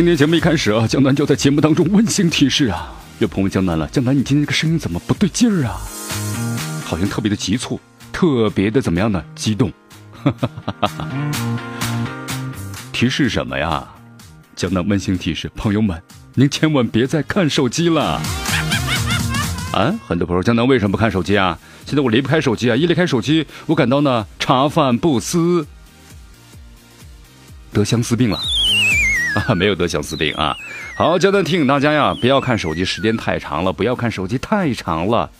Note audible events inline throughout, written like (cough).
今天节目一开始啊，江南就在节目当中温馨提示啊，有朋友江南了，江南你今天这个声音怎么不对劲儿啊？好像特别的急促，特别的怎么样呢？激动。(laughs) 提示什么呀？江南温馨提示，朋友们，您千万别再看手机了。啊，很多朋友，江南为什么不看手机啊？现在我离不开手机啊，一离开手机，我感到呢茶饭不思，得相思病了。啊，(laughs) 没有得相思病啊！好，江南提醒大家呀，不要看手机时间太长了，不要看手机太长了。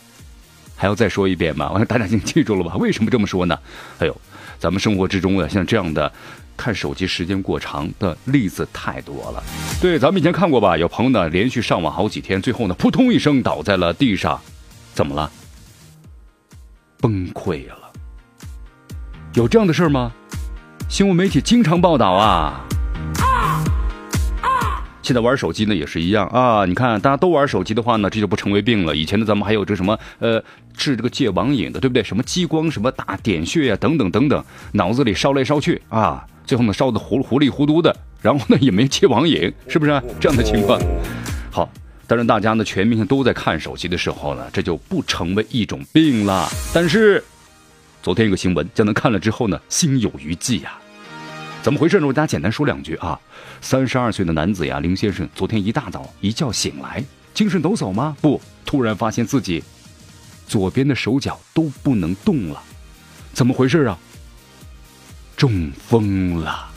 还要再说一遍吗？我 (laughs) 想大家已经记住了吧？为什么这么说呢？哎呦，咱们生活之中啊，像这样的看手机时间过长的例子太多了。对，咱们以前看过吧？有朋友呢，连续上网好几天，最后呢，扑通一声倒在了地上，怎么了？崩溃了。有这样的事儿吗？新闻媒体经常报道啊。现在玩手机呢也是一样啊！你看，大家都玩手机的话呢，这就不成为病了。以前呢，咱们还有这什么呃治这个戒网瘾的，对不对？什么激光、什么打点穴呀，等等等等，脑子里烧来烧去啊，最后呢烧的糊糊里糊涂的，然后呢也没戒网瘾，是不是这样的情况？好，当然大家呢全民都在看手机的时候呢，这就不成为一种病了。但是昨天有个新闻，江南看了之后呢，心有余悸呀。怎么回事呢？我给大家简单说两句啊。三十二岁的男子呀，林先生，昨天一大早一觉醒来，精神抖擞吗？不，突然发现自己左边的手脚都不能动了，怎么回事啊？中风了。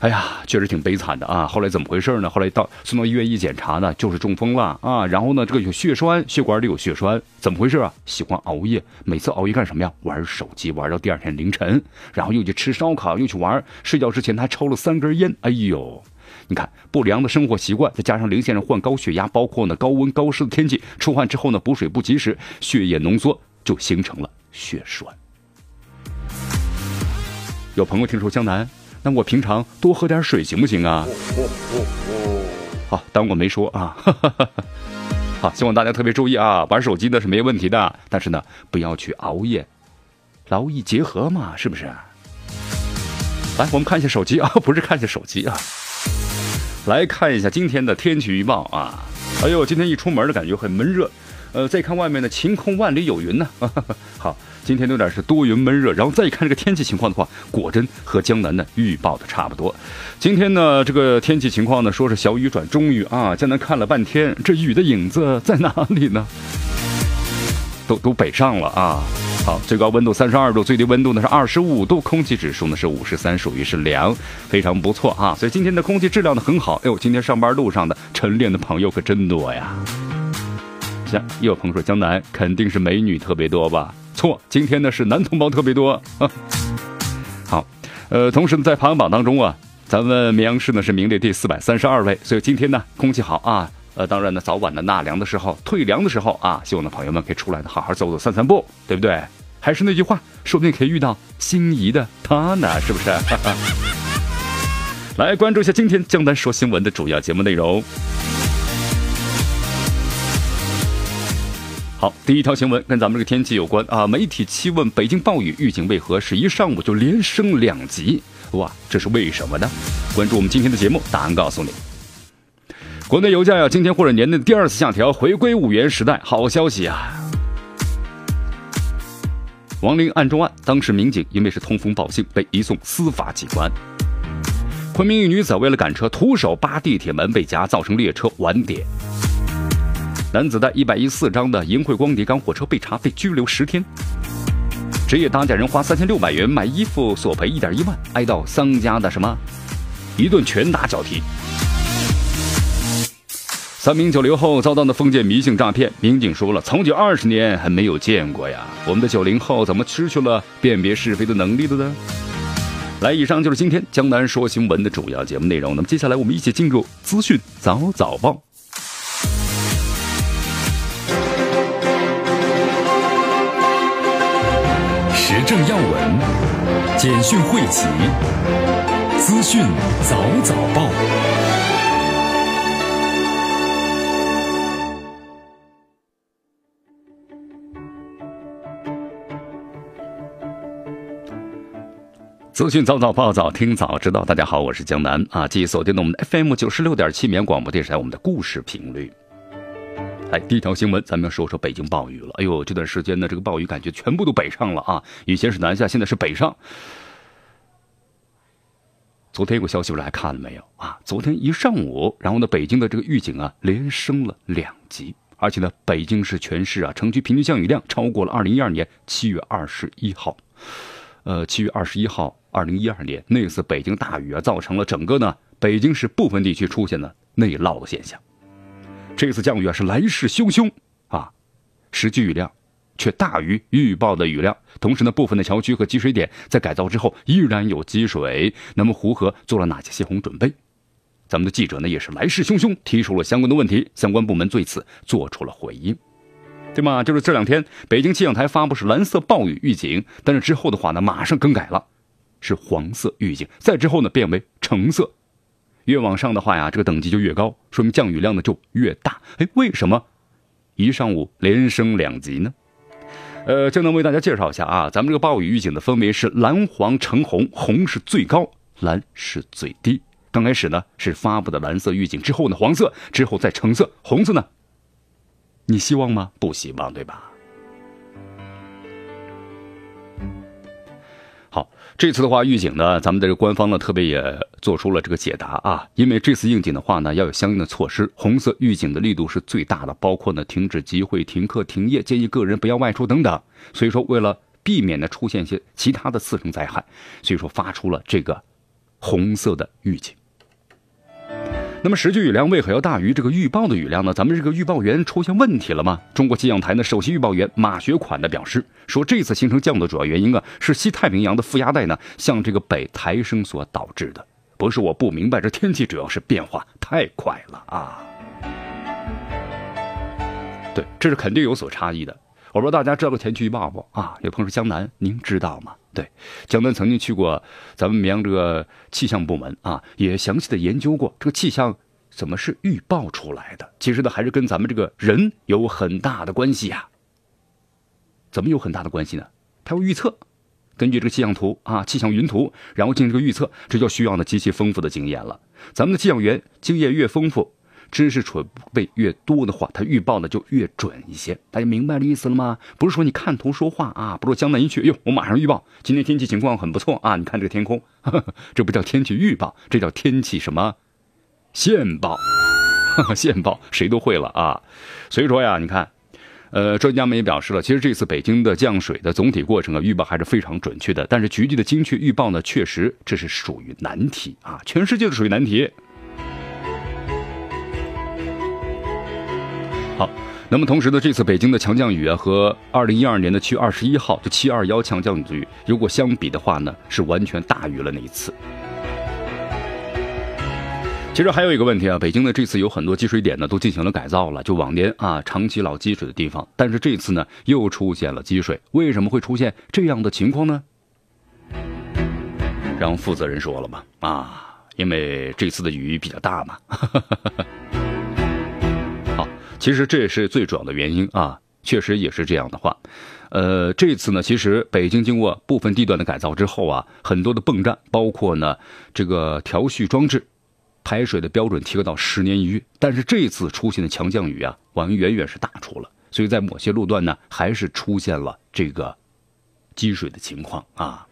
哎呀，确实挺悲惨的啊！后来怎么回事呢？后来到送到医院一检查呢，就是中风了啊！然后呢，这个有血栓，血管里有血栓，怎么回事啊？喜欢熬夜，每次熬夜干什么呀？玩手机，玩到第二天凌晨，然后又去吃烧烤，又去玩，睡觉之前他还抽了三根烟。哎呦，你看不良的生活习惯，再加上林先生患高血压，包括呢高温高湿的天气，出汗之后呢补水不及时，血液浓缩就形成了血栓。有朋友听说江南。那我平常多喝点水行不行啊？好，当我没说啊。(laughs) 好，希望大家特别注意啊，玩手机的是没问题的，但是呢，不要去熬夜，劳逸结合嘛，是不是？来，我们看一下手机啊，不是看一下手机啊，来看一下今天的天气预报啊。哎呦，今天一出门的感觉很闷热，呃，再看外面的晴空万里有云呢。(laughs) 好。今天有点是多云闷热，然后再一看这个天气情况的话，果真和江南呢预报的差不多。今天呢这个天气情况呢，说是小雨转中雨啊。江南看了半天，这雨的影子在哪里呢？(laughs) 都都北上了啊。好，最高温度三十二度，最低温度呢是二十五度，空气指数呢是五十三，属于是凉，非常不错啊。所以今天的空气质量呢很好。哎呦，今天上班路上的晨练的朋友可真多呀。行，又有朋友说江南肯定是美女特别多吧？错，今天呢是男同胞特别多。(laughs) 好，呃，同时呢在排行榜当中啊，咱们绵阳市呢是名列第四百三十二位，所以今天呢空气好啊。呃，当然呢早晚的纳凉的时候、退凉的时候啊，希望呢朋友们可以出来呢好好走走、散散步，对不对？还是那句话，说不定可以遇到心仪的他呢，是不是？(laughs) 来关注一下今天江南说新闻的主要节目内容。好，第一条新闻跟咱们这个天气有关啊。媒体七问北京暴雨预警为何，是一上午就连升两级，哇，这是为什么呢？关注我们今天的节目，答案告诉你。国内油价呀，今天或者年内第二次下调，回归五元时代，好消息啊！王林案中案，当时民警因为是通风报信，被移送司法机关。昆明一女子为了赶车，徒手扒地铁门被夹，造成列车晚点。男子带一百一四张的淫秽光碟赶火车被查，被拘留十天。职业打假人花三千六百元买衣服索赔一点一万，挨到商家的什么一顿拳打脚踢。三名九零后遭到的封建迷信诈骗，民警说了，从警二十年还没有见过呀。我们的九零后怎么失去了辨别是非的能力了呢？来，以上就是今天江南说新闻的主要节目内容。那么接下来我们一起进入资讯早早报，时政要闻，简讯汇集，资讯早早报。资讯早早报早听早知道，大家好，我是江南啊，继续锁定的我们的 FM 九十六点七绵广播电视台我们的故事频率。来，第一条新闻，咱们要说说北京暴雨了。哎呦，这段时间呢，这个暴雨感觉全部都北上了啊，以前是南下，现在是北上。昨天有个消息，大家看了没有啊？昨天一上午，然后呢，北京的这个预警啊，连升了两级，而且呢，北京市全市啊，城区平均降雨量超过了二零一二年七月二十一号。呃，七月二十一号。二零一二年那次北京大雨啊，造成了整个呢北京市部分地区出现了内涝的现象。这次降雨啊是来势汹汹啊，实际雨量却大于预报的雨量。同时呢，部分的桥区和积水点在改造之后依然有积水。那么湖河做了哪些泄洪准备？咱们的记者呢也是来势汹汹提出了相关的问题，相关部门对此做出了回应。对吗？就是这两天北京气象台发布是蓝色暴雨预警，但是之后的话呢，马上更改了。是黄色预警，再之后呢变为橙色，越往上的话呀，这个等级就越高，说明降雨量呢就越大。哎，为什么一上午连升两级呢？呃，就能为大家介绍一下啊，咱们这个暴雨预警的分别是蓝、黄、橙、红，红是最高，蓝是最低。刚开始呢是发布的蓝色预警，之后呢黄色，之后再橙色，红色呢？你希望吗？不希望，对吧？好，这次的话预警呢，咱们的这官方呢特别也做出了这个解答啊，因为这次应景的话呢要有相应的措施，红色预警的力度是最大的，包括呢停止集会、停课、停业，建议个人不要外出等等。所以说，为了避免呢出现一些其他的次生灾害，所以说发出了这个红色的预警。那么实际雨量为何要大于这个预报的雨量呢？咱们这个预报员出现问题了吗？中国气象台的首席预报员马学款的表示说，这次形成降雨的主要原因啊，是西太平洋的负压带呢向这个北抬升所导致的。不是我不明白，这天气主要是变化太快了啊。对，这是肯定有所差异的。我不知道大家知道个天气预报不啊？有朋友说江南，您知道吗？对，江南曾经去过咱们绵阳这个气象部门啊，也详细的研究过这个气象怎么是预报出来的。其实呢，还是跟咱们这个人有很大的关系呀。怎么有很大的关系呢？他要预测，根据这个气象图啊、气象云图，然后进行这个预测，这就需要呢极其丰富的经验了。咱们的气象员经验越丰富。知识储备越多的话，它预报的就越准一些。大家明白这意思了吗？不是说你看图说话啊，不是江南一去，哟，我马上预报今天天气情况很不错啊。你看这个天空，(laughs) 这不叫天气预报，这叫天气什么？现报，(laughs) 现报谁都会了啊。所以说呀，你看，呃，专家们也表示了，其实这次北京的降水的总体过程啊，预报还是非常准确的。但是局地的精确预报呢，确实这是属于难题啊，全世界都属于难题。那么同时呢，这次北京的强降雨啊，和二零一二年的七月二十一号就七二幺强降雨，如果相比的话呢，是完全大于了那一次。其实还有一个问题啊，北京的这次有很多积水点呢都进行了改造了，就往年啊长期老积水的地方，但是这次呢又出现了积水，为什么会出现这样的情况呢？让负责人说了吧，啊，因为这次的雨比较大嘛。其实这也是最主要的原因啊，确实也是这样的话，呃，这次呢，其实北京经过部分地段的改造之后啊，很多的泵站，包括呢这个调蓄装置，排水的标准提高到十年一遇。但是这次出现的强降雨啊，往远远是大出了，所以在某些路段呢，还是出现了这个积水的情况啊。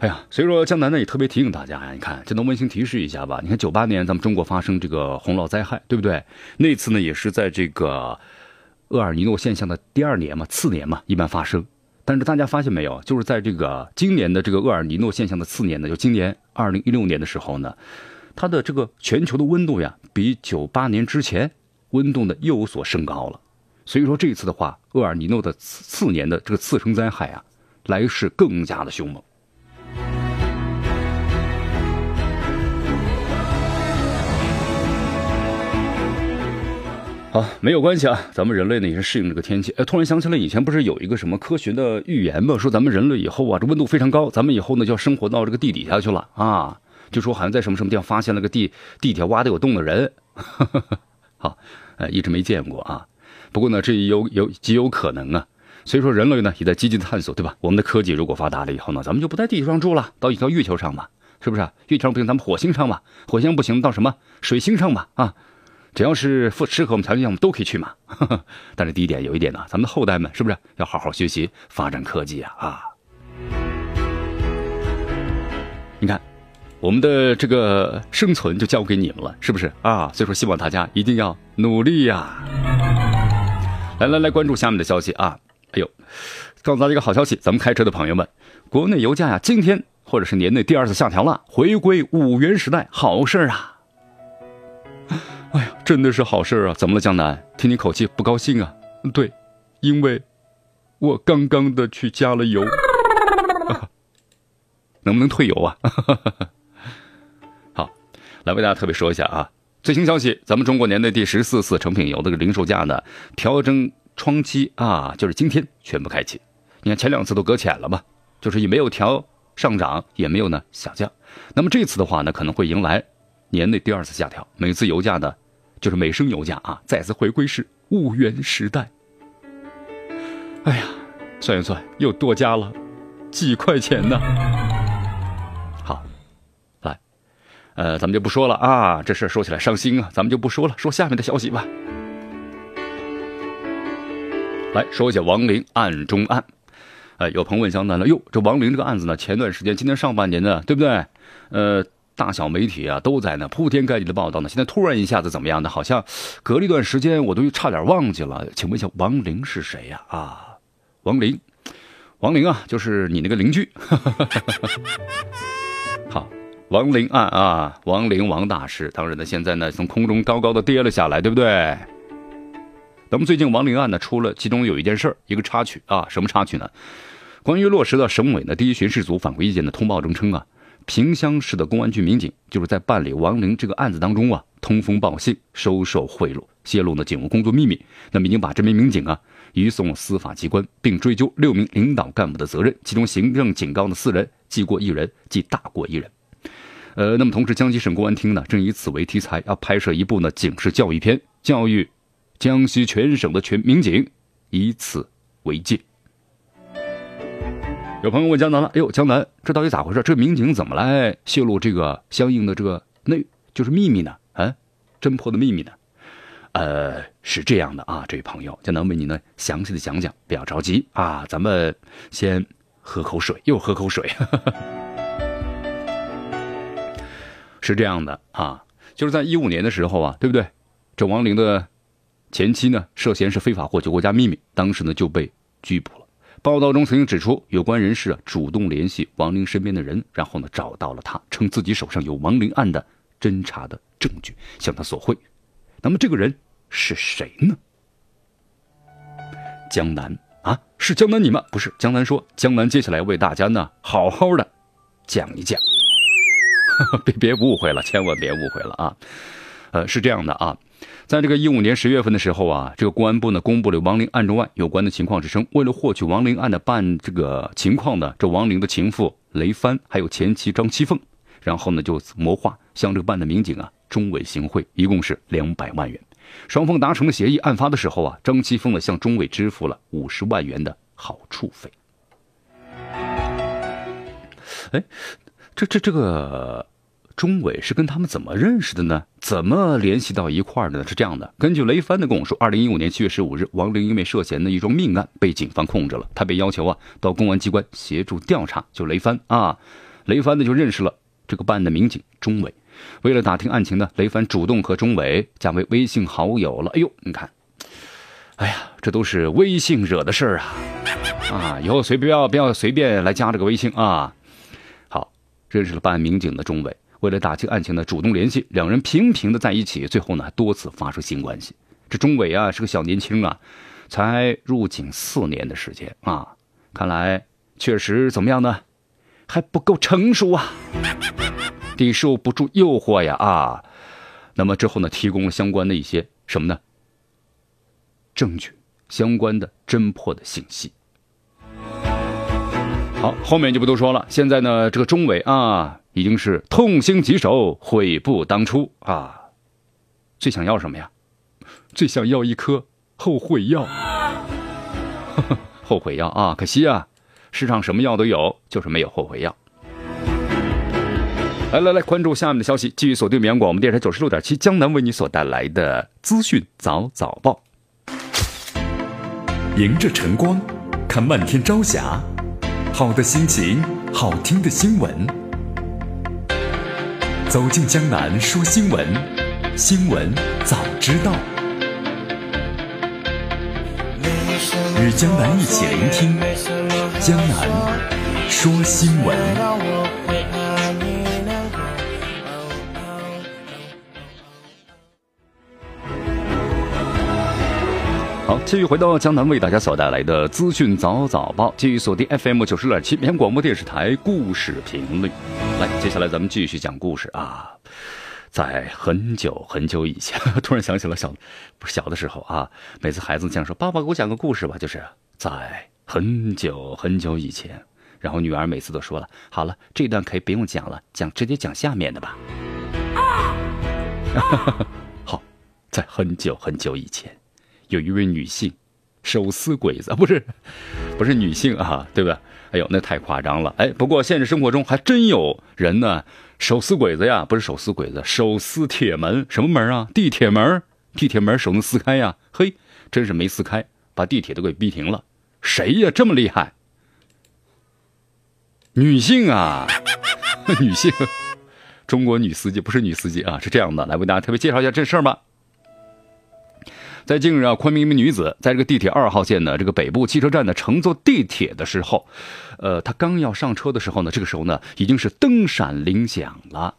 哎呀，所以说江南呢也特别提醒大家呀，你看，这能温馨提示一下吧。你看九八年咱们中国发生这个洪涝灾害，对不对？那次呢也是在这个厄尔尼诺现象的第二年嘛，次年嘛，一般发生。但是大家发现没有，就是在这个今年的这个厄尔尼诺现象的次年呢，就今年二零一六年的时候呢，它的这个全球的温度呀，比九八年之前温度呢又有所升高了。所以说这一次的话，厄尔尼诺的次次年的这个次生灾害啊，来势更加的凶猛。啊，没有关系啊，咱们人类呢也是适应这个天气。哎，突然想起来，以前不是有一个什么科学的预言吗？说咱们人类以后啊，这温度非常高，咱们以后呢就要生活到这个地底下去了啊。就说好像在什么什么地方发现了个地地铁挖的有洞的人。(laughs) 好，呃，一直没见过啊。不过呢，这有有极有可能啊。所以说人类呢也在积极探索，对吧？我们的科技如果发达了以后呢，咱们就不在地球上住了，到一条月球上吧，是不是？月球上不行，咱们火星上吧。火星不行，到什么水星上吧？啊。只要是符适合我们条件，我们都可以去嘛。(laughs) 但是第一点有一点呢，咱们的后代们是不是要好好学习发展科技啊？啊，你看，我们的这个生存就交给你们了，是不是啊？所以说，希望大家一定要努力呀。来来来，关注下面的消息啊！哎呦，告诉大家一个好消息，咱们开车的朋友们，国内油价呀，今天或者是年内第二次下调了，回归五元时代，好事啊！哎呀，真的是好事啊！怎么了，江南？听你口气不高兴啊？对，因为，我刚刚的去加了油，能不能退油啊？(laughs) 好，来为大家特别说一下啊，最新消息，咱们中国年内第十四次成品油的个零售价呢，调整窗期啊，就是今天全部开启。你看前两次都搁浅了嘛，就是也没有调上涨，也没有呢下降。那么这次的话呢，可能会迎来年内第二次下调，每次油价呢。就是每升油价啊，再次回归是五元时代。哎呀，算一算又多加了几块钱呢。好，来，呃，咱们就不说了啊，这事说起来伤心啊，咱们就不说了，说下面的消息吧。来说一下王林案中案。哎，有朋友问江南了，哟，这王林这个案子呢，前段时间今年上半年呢，对不对？呃。大小媒体啊都在那铺天盖地的报道呢，现在突然一下子怎么样的？好像隔了一段时间，我都差点忘记了。请问一下，王玲是谁呀？啊，王玲，王玲啊，就是你那个邻居。(laughs) 好，王玲案啊，王玲王大师，当然呢，现在呢从空中高高的跌了下来，对不对？那么最近王玲案呢出了，其中有一件事儿一个插曲啊，什么插曲呢？关于落实到省委的第一巡视组反馈意见的通报中称啊。萍乡市的公安局民警就是在办理王玲这个案子当中啊，通风报信、收受贿赂、泄露呢警务工作秘密。那么已经把这名民警啊移送司法机关，并追究六名领导干部的责任，其中行政警告的四人，记过一人，记大过一人。呃，那么同时江西省公安厅呢正以此为题材，要拍摄一部呢警示教育片，教育江西全省的全民警，以此为戒。有朋友问江南了，哎呦，江南，这到底咋回事？这民警怎么来泄露这个相应的这个内就是秘密呢？啊，侦破的秘密呢？呃，是这样的啊，这位朋友，江南为您呢详细的讲讲，不要着急啊，咱们先喝口水，又喝口水。(laughs) 是这样的啊，就是在一五年的时候啊，对不对？这王玲的前妻呢，涉嫌是非法获取国家秘密，当时呢就被拘捕了。报道中曾经指出，有关人士啊主动联系王玲身边的人，然后呢找到了他，称自己手上有王玲案的侦查的证据，向他索贿。那么这个人是谁呢？江南啊，是江南你吗？不是，江南说，江南接下来为大家呢好好的讲一讲，(laughs) 别别误会了，千万别误会了啊。呃，是这样的啊。在这个一五年十月份的时候啊，这个公安部呢公布了王林案中案有关的情况，是称为了获取王林案的办这个情况呢，这王林的情妇雷帆还有前妻张七凤，然后呢就谋划向这个办的民警啊钟伟行贿，一共是两百万元。双方达成了协议，案发的时候啊，张七凤呢向钟伟支付了五十万元的好处费。哎，这这这个。钟伟是跟他们怎么认识的呢？怎么联系到一块儿的呢？是这样的，根据雷帆的供述，二零一五年七月十五日，王玲因为涉嫌的一桩命案被警方控制了，他被要求啊到公安机关协助调查。就雷帆啊，雷帆呢就认识了这个办案的民警钟伟，为了打听案情呢，雷帆主动和钟伟加为微信好友了。哎呦，你看，哎呀，这都是微信惹的事儿啊！啊，以后随不要不要随便来加这个微信啊。好，认识了办案民警的钟伟。为了打击案情呢，主动联系两人频频的在一起，最后呢多次发生性关系。这钟伟啊是个小年轻啊，才入警四年的时间啊，看来确实怎么样呢，还不够成熟啊，抵受不住诱惑呀啊。那么之后呢，提供了相关的一些什么呢？证据相关的侦破的信息。好，后面就不多说了。现在呢，这个钟伟啊，已经是痛心疾首，悔不当初啊。最想要什么呀？最想要一颗后悔药。(laughs) 后悔药啊，可惜啊，世上什么药都有，就是没有后悔药。来来来，关注下面的消息，继续锁定绵阳广播电视台九十六点七江南为你所带来的资讯早早报。迎着晨光，看漫天朝霞，好的心情，好听的新闻。走进江南说新闻，新闻早知道。与江南一起聆听江南说新闻。好，继续回到江南为大家所带来的资讯早早报，继续锁定 FM 九十点七绵阳广播电视台故事频率。来，接下来咱们继续讲故事啊。在很久很久以前，(laughs) 突然想起了小，不是小的时候啊。每次孩子这样说：“爸爸，给我讲个故事吧。”就是在很久很久以前，然后女儿每次都说了：“好了，这段可以不用讲了，讲直接讲下面的吧。(laughs) ”好，在很久很久以前。有一位女性，手撕鬼子不是，不是女性啊，对吧？哎呦，那太夸张了。哎，不过现实生活中还真有人呢，手撕鬼子呀，不是手撕鬼子，手撕铁门，什么门啊？地铁门，地铁门手能撕开呀？嘿，真是没撕开，把地铁都给逼停了。谁呀？这么厉害？女性啊，(laughs) 女性，(laughs) 中国女司机不是女司机啊，是这样的。来为大家特别介绍一下这事儿吧。在近日啊，昆明一名女子在这个地铁二号线的这个北部汽车站呢乘坐地铁的时候，呃，她刚要上车的时候呢，这个时候呢已经是灯闪铃响了，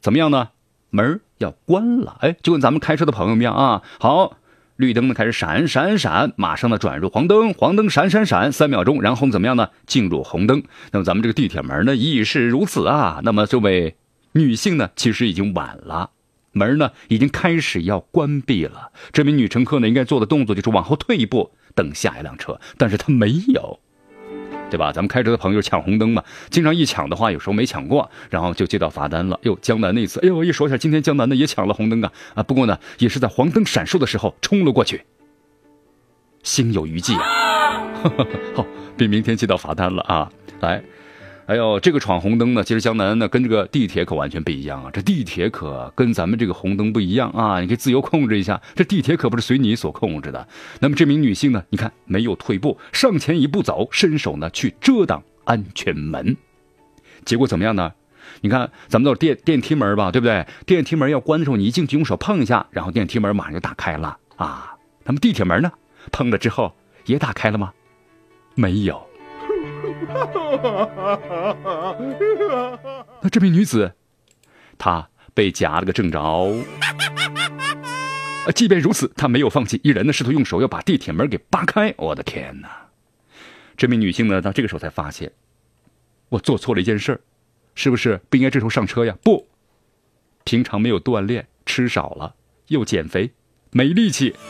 怎么样呢？门要关了，哎，就跟咱们开车的朋友一样啊。好，绿灯呢开始闪闪闪，马上呢转入黄灯，黄灯闪闪闪三秒钟，然后怎么样呢？进入红灯。那么咱们这个地铁门呢亦是如此啊。那么这位女性呢，其实已经晚了。门呢已经开始要关闭了，这名女乘客呢应该做的动作就是往后退一步，等下一辆车，但是她没有，对吧？咱们开车的朋友抢红灯嘛，经常一抢的话，有时候没抢过，然后就接到罚单了。哟，江南那次，哎呦，一说起来，今天江南呢也抢了红灯啊啊！不过呢，也是在黄灯闪烁的时候冲了过去，心有余悸啊。(laughs) 好，比明天接到罚单了啊，来。还有这个闯红灯呢，其实江南呢跟这个地铁可完全不一样啊。这地铁可跟咱们这个红灯不一样啊，你可以自由控制一下。这地铁可不是随你所控制的。那么这名女性呢，你看没有退步，上前一步走，伸手呢去遮挡安全门。结果怎么样呢？你看咱们都是电电梯门吧，对不对？电梯门要关的时候，你一进去用手碰一下，然后电梯门马上就打开了啊。那么地铁门呢，碰了之后也打开了吗？没有。(laughs) 那这名女子，她被夹了个正着。(laughs) 即便如此，她没有放弃，依然呢试图用手要把地铁门给扒开。我的天哪！这名女性呢，到这个时候才发现，我做错了一件事儿是不是不应该这时候上车呀？不，平常没有锻炼，吃少了，又减肥，没力气。(laughs)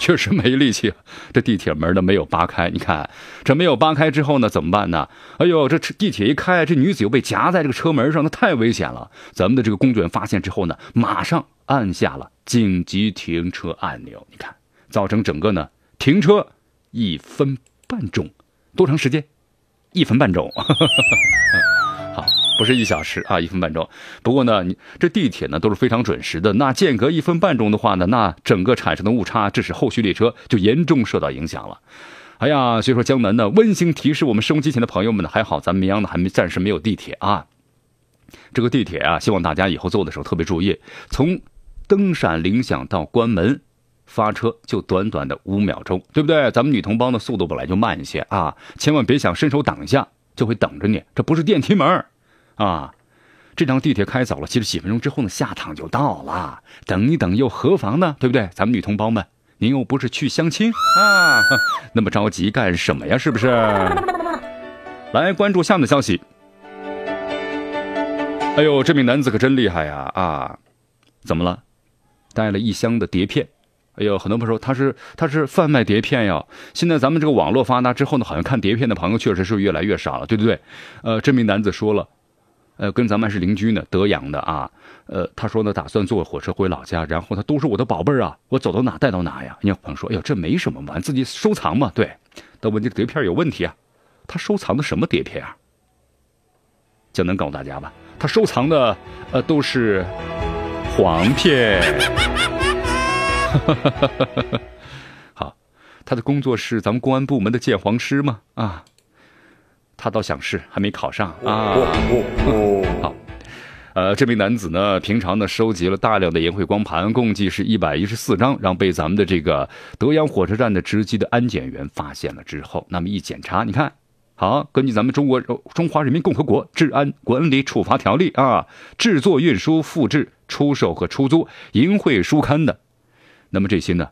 确实没力气，这地铁门呢没有扒开。你看，这没有扒开之后呢，怎么办呢？哎呦，这地铁一开，这女子又被夹在这个车门上，那太危险了。咱们的这个工作人员发现之后呢，马上按下了紧急停车按钮。你看，造成整个呢停车一分半钟，多长时间？一分半钟。不是一小时啊，一分半钟。不过呢，你这地铁呢都是非常准时的。那间隔一分半钟的话呢，那整个产生的误差，致使后续列车就严重受到影响了。哎呀，所以说江南呢温馨提示我们收音机前的朋友们呢，还好咱们绵阳呢还没暂时没有地铁啊。这个地铁啊，希望大家以后坐的时候特别注意，从灯闪铃响到关门发车就短短的五秒钟，对不对？咱们女同胞的速度本来就慢一些啊，千万别想伸手挡一下就会等着你，这不是电梯门。啊，这趟地铁开走了，其实几分钟之后呢，下趟就到了。等一等又何妨呢？对不对？咱们女同胞们，您又不是去相亲啊，(laughs) 那么着急干什么呀？是不是？(laughs) 来关注下面的消息。哎呦，这名男子可真厉害呀！啊，怎么了？带了一箱的碟片。哎呦，很多朋友说他是他是贩卖碟片呀。现在咱们这个网络发达之后呢，好像看碟片的朋友确实是越来越少了，对不对？呃，这名男子说了。呃，跟咱们是邻居呢，德阳的啊。呃，他说呢，打算坐火车回老家，然后他都是我的宝贝儿啊，我走到哪带到哪呀。人家朋友说，哎呦，这没什么嘛，自己收藏嘛。对，但问题碟片有问题啊，他收藏的什么碟片啊？就能告诉大家吧，他收藏的呃都是黄片。(laughs) 好，他的工作是咱们公安部门的鉴黄师吗？啊。他倒想试，还没考上啊。(laughs) 好，呃，这名男子呢，平常呢收集了大量的淫秽光盘，共计是一百一十四张，让被咱们的这个德阳火车站的值机的安检员发现了之后，那么一检查，你看，好，根据咱们中国中华人民共和国治安管理处罚条例啊，制作、运输、复制、出售和出租淫秽书刊的，那么这些呢，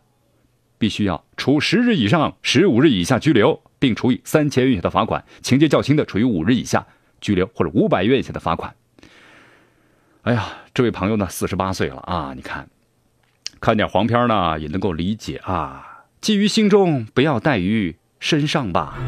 必须要处十日以上十五日以下拘留。并处以三千元以下的罚款，情节较轻的，处以五日以下拘留或者五百元以下的罚款。哎呀，这位朋友呢，四十八岁了啊！你看，看点黄片呢，也能够理解啊。记于心中，不要带于身上吧。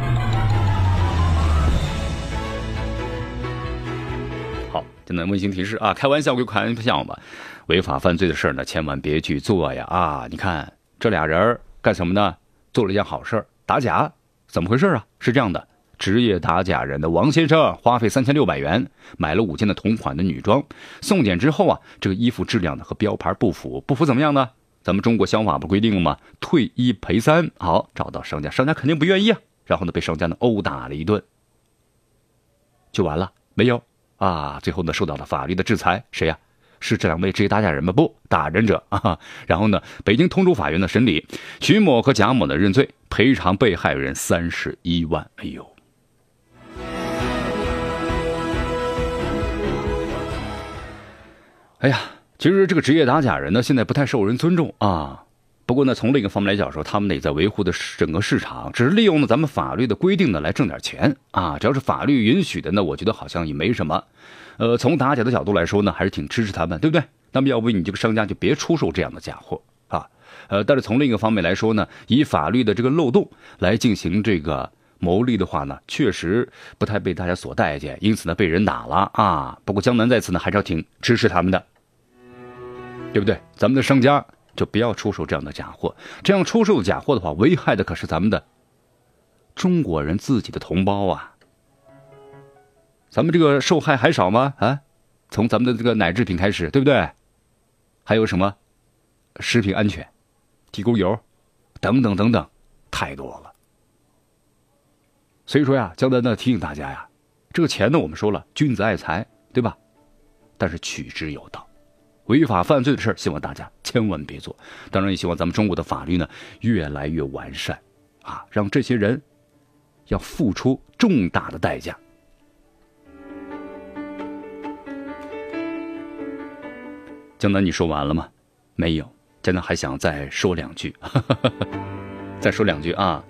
好，现在温馨提示啊，开玩笑归开玩笑吧，违法犯罪的事呢，千万别去做呀！啊，你看这俩人干什么呢？做了一件好事打假。怎么回事啊？是这样的，职业打假人的王先生花费三千六百元买了五件的同款的女装，送检之后啊，这个衣服质量呢和标牌不符，不符怎么样呢？咱们中国消法不规定吗？退一赔三。好，找到商家，商家肯定不愿意啊。然后呢，被商家呢殴打了一顿，就完了？没有啊，最后呢受到了法律的制裁。谁呀？是这两位职业打假人吗？不，打人者 (laughs) 啊。然后呢，北京通州法院的审理，徐某和贾某呢认罪，赔偿被害人三十一万。哎呦，哎呀，其实这个职业打假人呢，现在不太受人尊重啊。不过呢，从另一个方面来讲说，他们呢也在维护的整个市场，只是利用了咱们法律的规定呢来挣点钱啊。只要是法律允许的呢，我觉得好像也没什么。呃，从打假的角度来说呢，还是挺支持他们，对不对？那么，要不你这个商家就别出售这样的假货啊。呃，但是从另一个方面来说呢，以法律的这个漏洞来进行这个牟利的话呢，确实不太被大家所待见，因此呢，被人打了啊。不过江南在此呢，还是要挺支持他们的，对不对？咱们的商家就不要出售这样的假货，这样出售假货的话，危害的可是咱们的中国人自己的同胞啊。咱们这个受害还少吗？啊，从咱们的这个奶制品开始，对不对？还有什么食品安全、地沟油等等等等，太多了。所以说呀，江丹呢提醒大家呀，这个钱呢，我们说了，君子爱财，对吧？但是取之有道，违法犯罪的事希望大家千万别做。当然，也希望咱们中国的法律呢越来越完善，啊，让这些人要付出重大的代价。江南，你说完了吗？没有，江南还想再说两句，(laughs) 再说两句啊！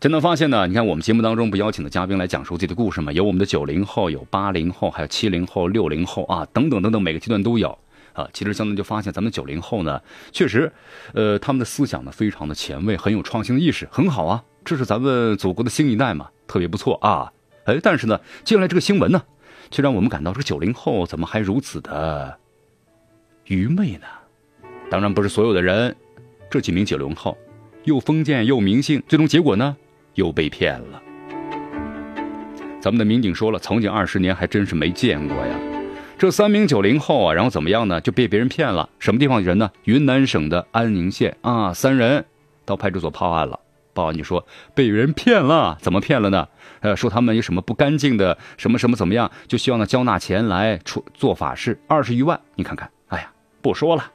江南发现呢，你看我们节目当中不邀请的嘉宾来讲述自己的故事吗？有我们的九零后，有八零后，还有七零后、六零后啊，等等等等，每个阶段都有啊。其实江南就发现，咱们九零后呢，确实，呃，他们的思想呢非常的前卫，很有创新的意识，很好啊。这是咱们祖国的新一代嘛，特别不错啊。哎，但是呢，接下来这个新闻呢，却让我们感到这个九零后怎么还如此的。愚昧呢？当然不是所有的人。这几名九零后，又封建又迷信，最终结果呢，又被骗了。咱们的民警说了，从警二十年还真是没见过呀。这三名九零后啊，然后怎么样呢？就被别人骗了。什么地方人呢？云南省的安宁县啊，三人到派出所报案了。报案就说被人骗了，怎么骗了呢？呃，说他们有什么不干净的，什么什么怎么样，就希望呢交纳钱来出做法事，二十余万。你看看。哎呀不说了，